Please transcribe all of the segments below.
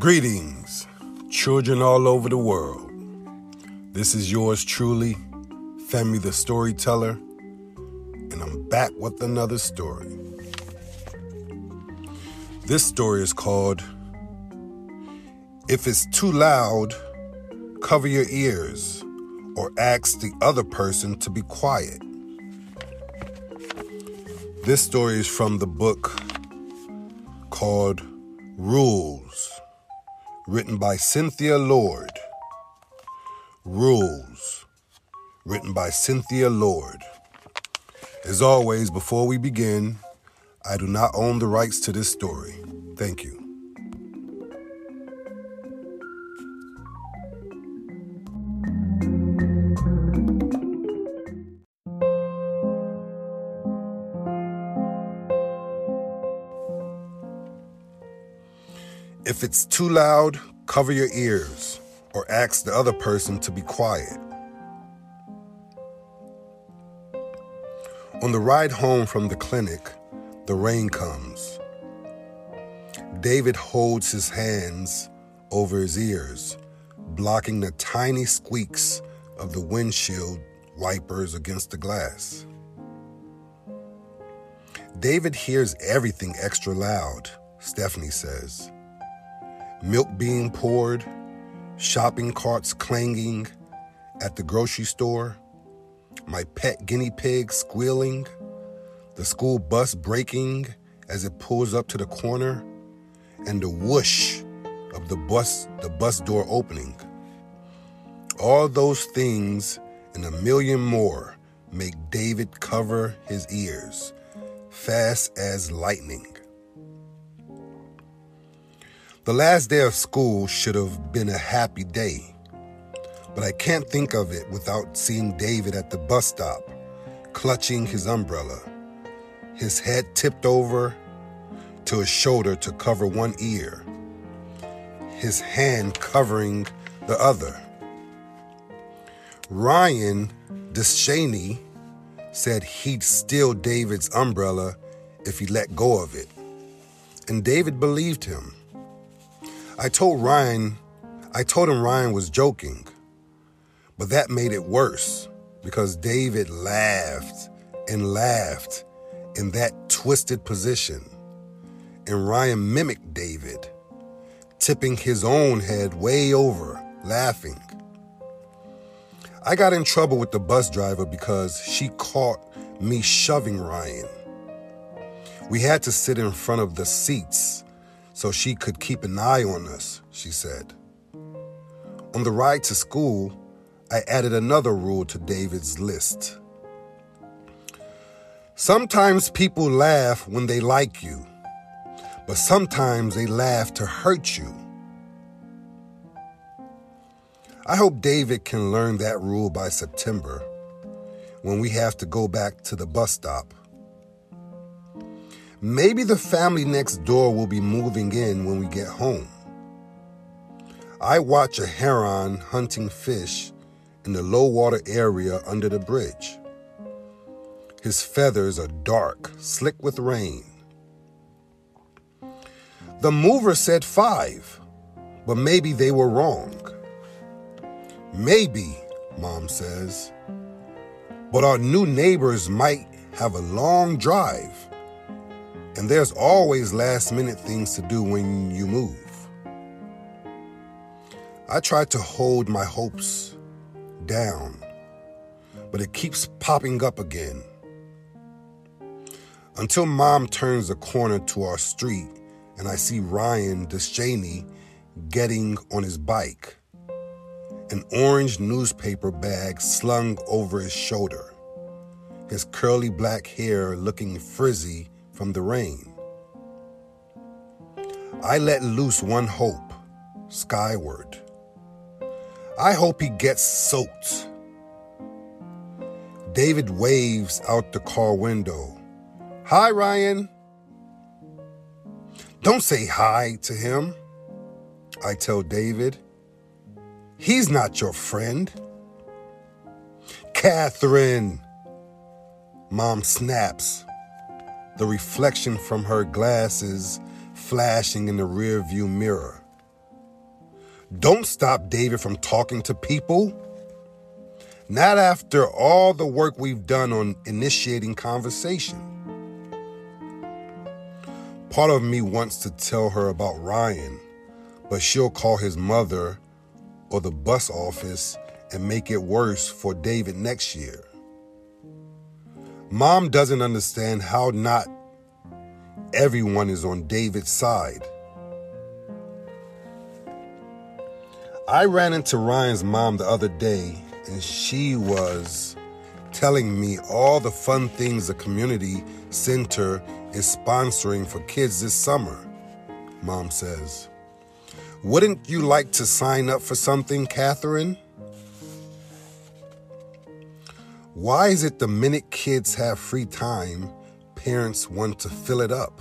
Greetings, children all over the world. This is yours truly, Femi the Storyteller, and I'm back with another story. This story is called If It's Too Loud, Cover Your Ears or Ask the Other Person to Be Quiet. This story is from the book called Rules, written by Cynthia Lord. Rules, written by Cynthia Lord. As always, before we begin, I do not own the rights to this story. Thank you. If it's too loud, cover your ears or ask the other person to be quiet. On the ride home from the clinic, the rain comes. David holds his hands over his ears, blocking the tiny squeaks of the windshield wipers against the glass. David hears everything extra loud, Stephanie says. Milk being poured, shopping carts clanging at the grocery store, my pet guinea pig squealing, the school bus braking as it pulls up to the corner, and the whoosh of the bus the bus door opening. All those things and a million more make David cover his ears, fast as lightning. The last day of school should have been a happy day, but I can't think of it without seeing David at the bus stop, clutching his umbrella, his head tipped over to his shoulder to cover one ear, his hand covering the other. Ryan Deshaney said he'd steal David's umbrella if he let go of it, and David believed him. I told Ryan, I told him Ryan was joking, but that made it worse because David laughed and laughed in that twisted position. And Ryan mimicked David, tipping his own head way over, laughing. I got in trouble with the bus driver because she caught me shoving Ryan. We had to sit in front of the seats so she could keep an eye on us, she said. On the ride to school, I added another rule to David's list. Sometimes people laugh when they like you, but sometimes they laugh to hurt you. I hope David can learn that rule by September when we have to go back to the bus stop. Maybe the family next door will be moving in when we get home. I watch a heron hunting fish in the low water area under the bridge. His feathers are dark, slick with rain. The mover said five, but maybe they were wrong. Maybe, mom says, but our new neighbors might have a long drive and there's always last minute things to do when you move. I try to hold my hopes down, but it keeps popping up again. Until mom turns the corner to our street and I see Ryan Deshaney getting on his bike, an orange newspaper bag slung over his shoulder, his curly black hair looking frizzy from the rain. I let loose one hope skyward. I hope he gets soaked. David waves out the car window. Hi, Ryan. Don't say hi to him, I tell David. He's not your friend. Catherine, Mom snaps the reflection from her glasses flashing in the rearview mirror. Don't stop David from talking to people. Not after all the work we've done on initiating conversation. Part of me wants to tell her about Ryan, but she'll call his mother or the bus office and make it worse for David next year. Mom doesn't understand how not everyone is on David's side. I ran into Ryan's mom the other day, and she was telling me all the fun things the community center is sponsoring for kids this summer. Mom says, Wouldn't you like to sign up for something, Catherine? Why is it the minute kids have free time, parents want to fill it up?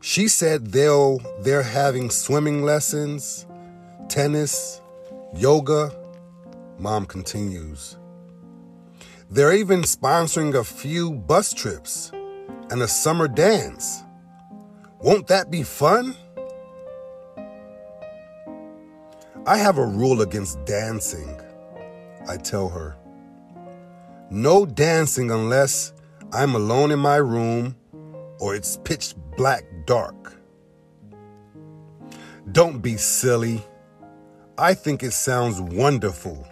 She said they'll they're having swimming lessons, tennis, yoga. Mom continues. They're even sponsoring a few bus trips and a summer dance. Won't that be fun? I have a rule against dancing. I tell her. No dancing unless I'm alone in my room or it's pitch black dark. Don't be silly. I think it sounds wonderful.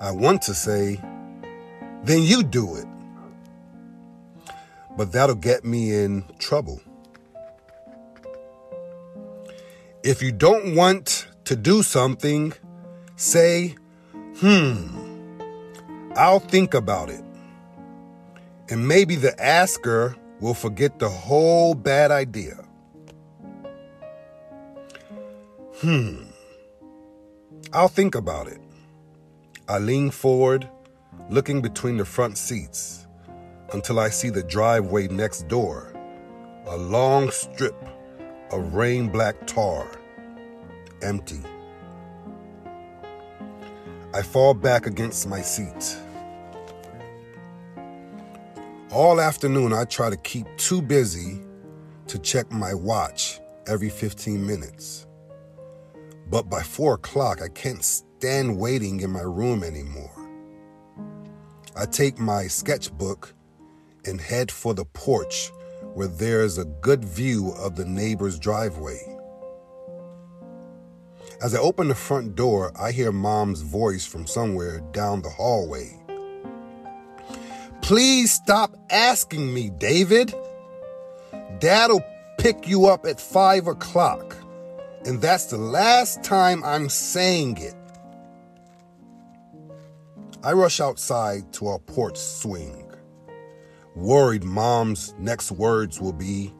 I want to say, then you do it. But that'll get me in trouble. If you don't want to do something, Say, hmm, I'll think about it. And maybe the asker will forget the whole bad idea. Hmm, I'll think about it. I lean forward, looking between the front seats until I see the driveway next door, a long strip of rain black tar, empty. I fall back against my seat. All afternoon, I try to keep too busy to check my watch every 15 minutes. But by 4 o'clock, I can't stand waiting in my room anymore. I take my sketchbook and head for the porch where there's a good view of the neighbor's driveway. As I open the front door, I hear mom's voice from somewhere down the hallway. Please stop asking me, David. Dad'll pick you up at five o'clock, and that's the last time I'm saying it. I rush outside to our porch swing, worried mom's next words will be,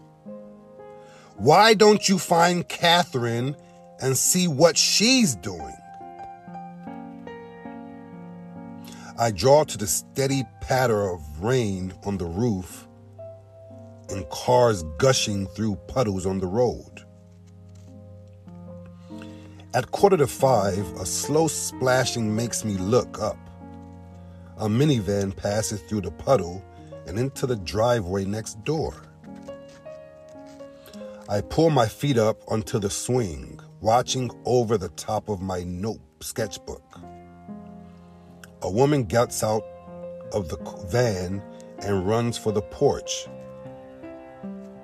Why don't you find Catherine and see what she's doing. I draw to the steady patter of rain on the roof and cars gushing through puddles on the road. At quarter to five, a slow splashing makes me look up. A minivan passes through the puddle and into the driveway next door. I pull my feet up onto the swing, watching over the top of my note sketchbook. A woman gets out of the van and runs for the porch,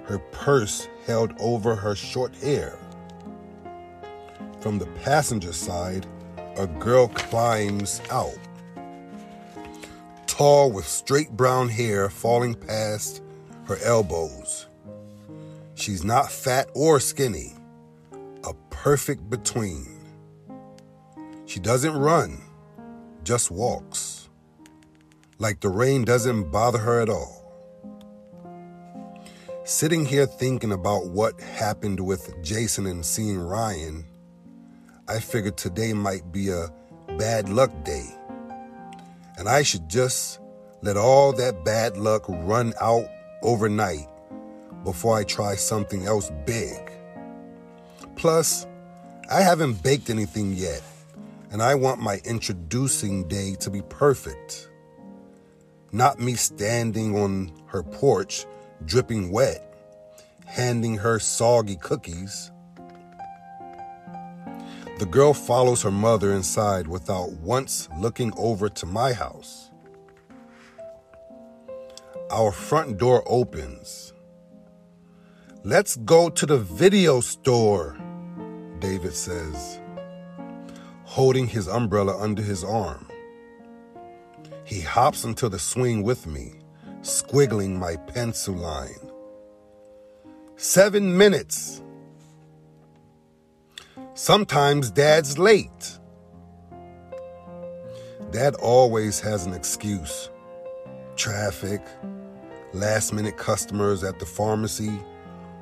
her purse held over her short hair. From the passenger side, a girl climbs out, tall with straight brown hair falling past her elbows. She's not fat or skinny, perfect between. She doesn't run, just walks. Like the rain doesn't bother her at all. Sitting here thinking about what happened with Jason and seeing Ryan, I figured today might be a bad luck day. And I should just let all that bad luck run out overnight before I try something else big. Plus, I haven't baked anything yet, and I want my introducing day to be perfect. Not me standing on her porch, dripping wet, handing her soggy cookies. The girl follows her mother inside without once looking over to my house. Our front door opens. Let's go to the video store, David says, holding his umbrella under his arm. He hops into the swing with me, squiggling my pencil line. Seven minutes. Sometimes dad's late. Dad always has an excuse traffic, last minute customers at the pharmacy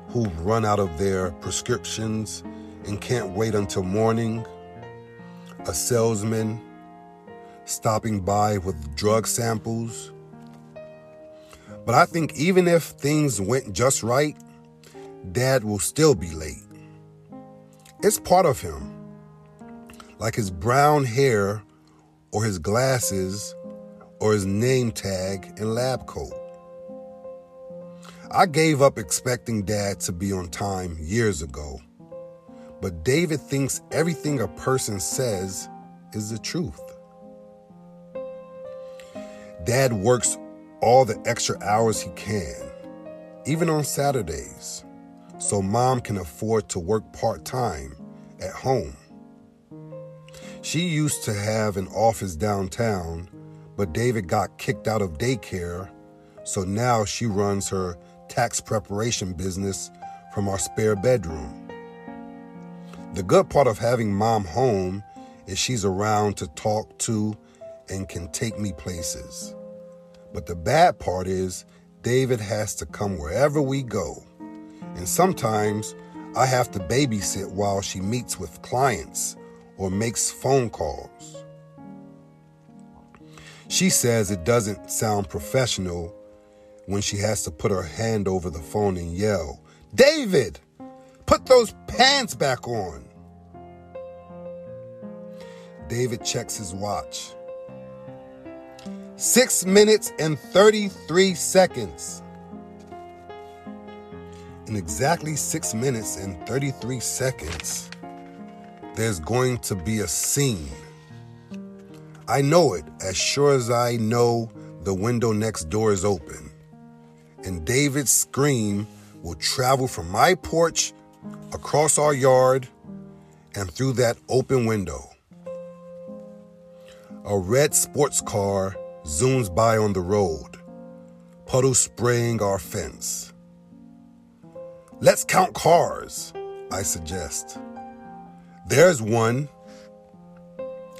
who've run out of their prescriptions and can't wait until morning, a salesman stopping by with drug samples. But I think even if things went just right, Dad will still be late. It's part of him. Like his brown hair or his glasses or his name tag and lab coat. I gave up expecting dad to be on time years ago, but David thinks everything a person says is the truth. Dad works all the extra hours he can, even on Saturdays so mom can afford to work part time at home. She used to have an office downtown, but David got kicked out of daycare, so now she runs her tax preparation business from our spare bedroom. The good part of having mom home is she's around to talk to and can take me places. But the bad part is David has to come wherever we go and sometimes I have to babysit while she meets with clients or makes phone calls. She says it doesn't sound professional when she has to put her hand over the phone and yell, David, put those pants back on. David checks his watch. Six minutes and 33 seconds. In exactly 6 minutes and 33 seconds, there's going to be a scene. I know it as sure as I know the window next door is open. And David's scream will travel from my porch across our yard and through that open window. A red sports car zooms by on the road, puddles spraying our fence. Let's count cars, I suggest. There's one.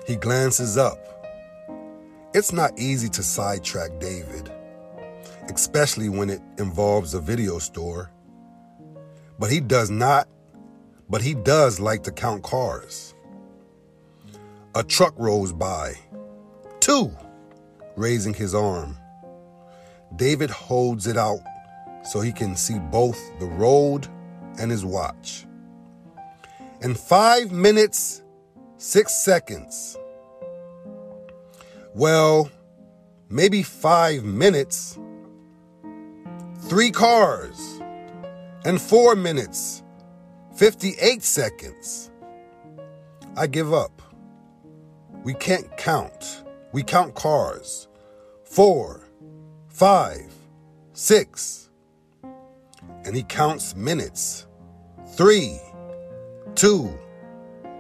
He glances up. It's not easy to sidetrack David, especially when it involves a video store. But he does not, but he does like to count cars. A truck rolls by. Two, raising his arm. David holds it out so he can see both the road and his watch. In five minutes, six seconds. Well, maybe five minutes. Three cars. And four minutes, 58 seconds. I give up. We can't count. We count cars. Four, five, six, and he counts minutes. Three, two,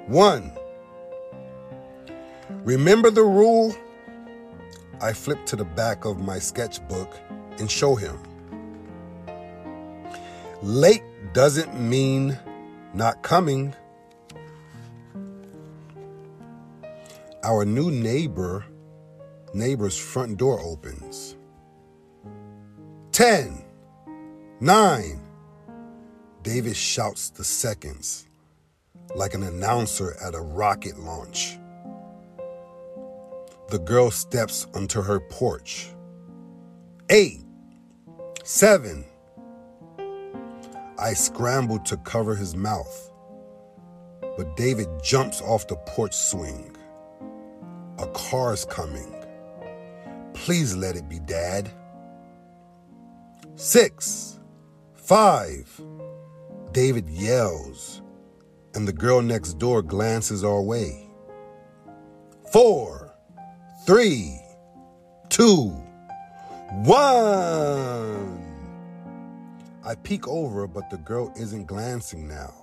one. Remember the rule? I flip to the back of my sketchbook and show him. Late doesn't mean not coming. Our new neighbor, neighbor's front door opens. 10 Nine. David shouts the seconds like an announcer at a rocket launch. The girl steps onto her porch. Eight. Seven. I scramble to cover his mouth, but David jumps off the porch swing. A car's coming. Please let it be Dad. Six. Five, David yells, and the girl next door glances our way. Four, three, two, one. I peek over, but the girl isn't glancing now.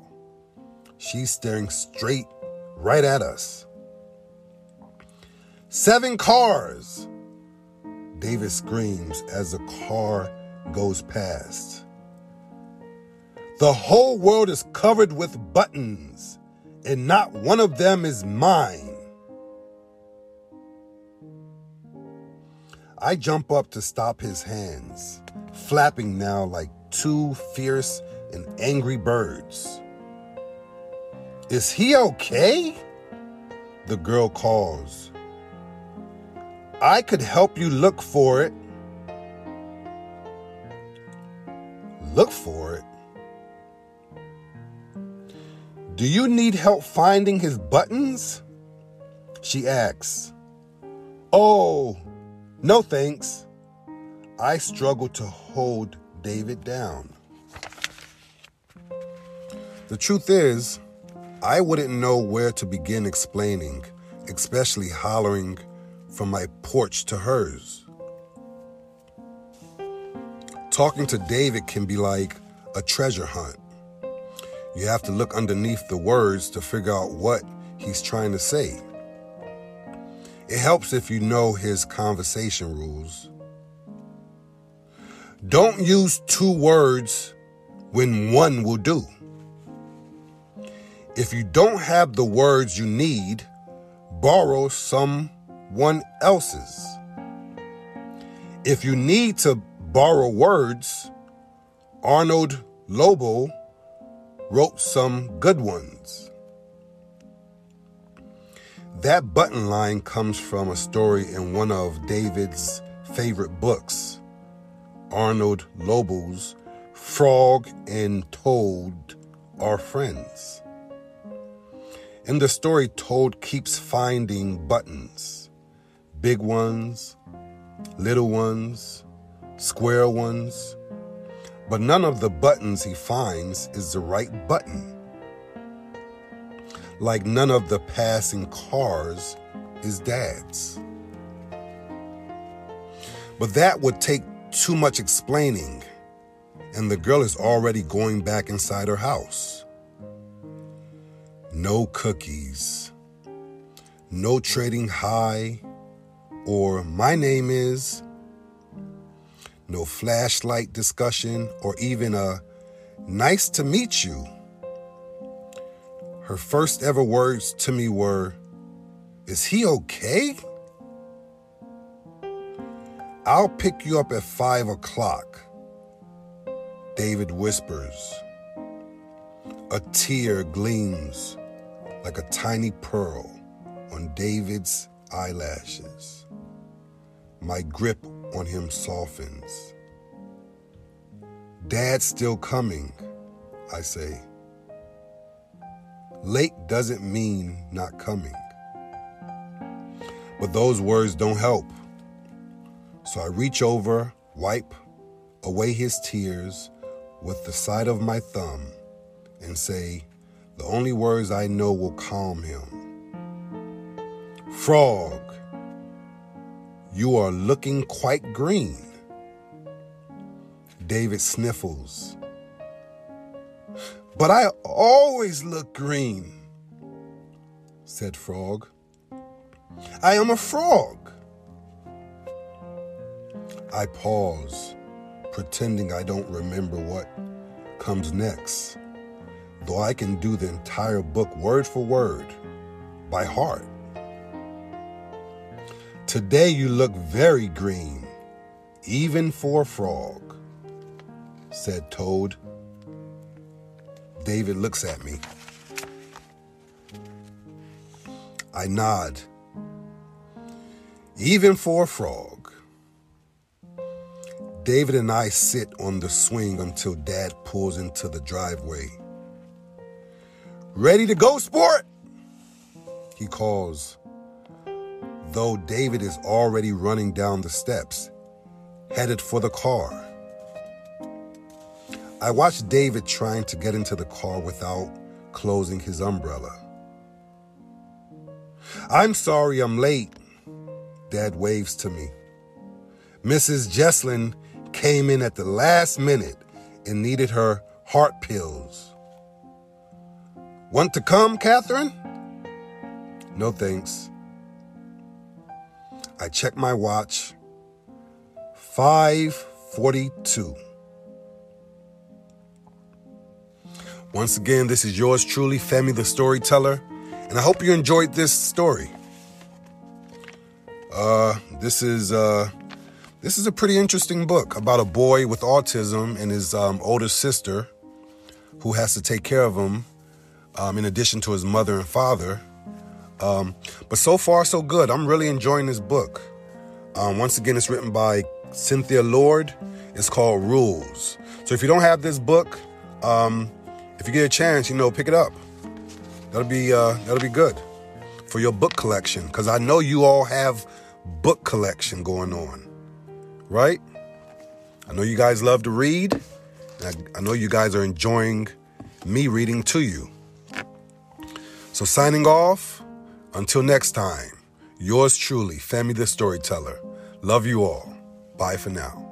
She's staring straight right at us. Seven cars! David screams as the car goes past. The whole world is covered with buttons, and not one of them is mine. I jump up to stop his hands, flapping now like two fierce and angry birds. Is he okay? The girl calls. I could help you look for it. Look for it? Do you need help finding his buttons? She asks. Oh, no thanks. I struggle to hold David down. The truth is, I wouldn't know where to begin explaining, especially hollering from my porch to hers. Talking to David can be like a treasure hunt. You have to look underneath the words to figure out what he's trying to say. It helps if you know his conversation rules. Don't use two words when one will do. If you don't have the words you need, borrow someone else's. If you need to borrow words, Arnold Lobel wrote some good ones. That button line comes from a story in one of David's favorite books, Arnold Lobel's Frog and Toad Are Friends. In the story, Toad keeps finding buttons big ones, little ones, square ones, but none of the buttons he finds is the right button like none of the passing cars is dad's. But that would take too much explaining, and the girl is already going back inside her house. No cookies, no trading hi, or my name is, no flashlight discussion, or even a nice to meet you her first ever words to me were, Is he okay? I'll pick you up at five o'clock, David whispers. A tear gleams like a tiny pearl on David's eyelashes. My grip on him softens. Dad's still coming, I say. Late doesn't mean not coming. But those words don't help. So I reach over, wipe away his tears with the side of my thumb, and say, The only words I know will calm him. Frog, you are looking quite green. David sniffles but I always look green, said Frog. I am a frog. I pause, pretending I don't remember what comes next, though I can do the entire book word for word by heart. Today you look very green, even for a frog, said Toad. David looks at me. I nod. Even for a frog. David and I sit on the swing until Dad pulls into the driveway. Ready to go, sport? He calls, though David is already running down the steps, headed for the car. I watch David trying to get into the car without closing his umbrella. I'm sorry I'm late, Dad waves to me. Mrs. Jesslyn came in at the last minute and needed her heart pills. Want to come, Catherine? No thanks. I check my watch. 542. Once again, this is yours truly, Femi the Storyteller, and I hope you enjoyed this story. Uh, this is uh, this is a pretty interesting book about a boy with autism and his um, older sister, who has to take care of him, um, in addition to his mother and father. Um, but so far, so good. I'm really enjoying this book. Um, once again, it's written by Cynthia Lord. It's called Rules. So if you don't have this book, um, if you get a chance, you know, pick it up. That'll be uh, that'll be good for your book collection because I know you all have book collection going on, right? I know you guys love to read. I, I know you guys are enjoying me reading to you. So signing off. Until next time, yours truly, Femi the Storyteller. Love you all. Bye for now.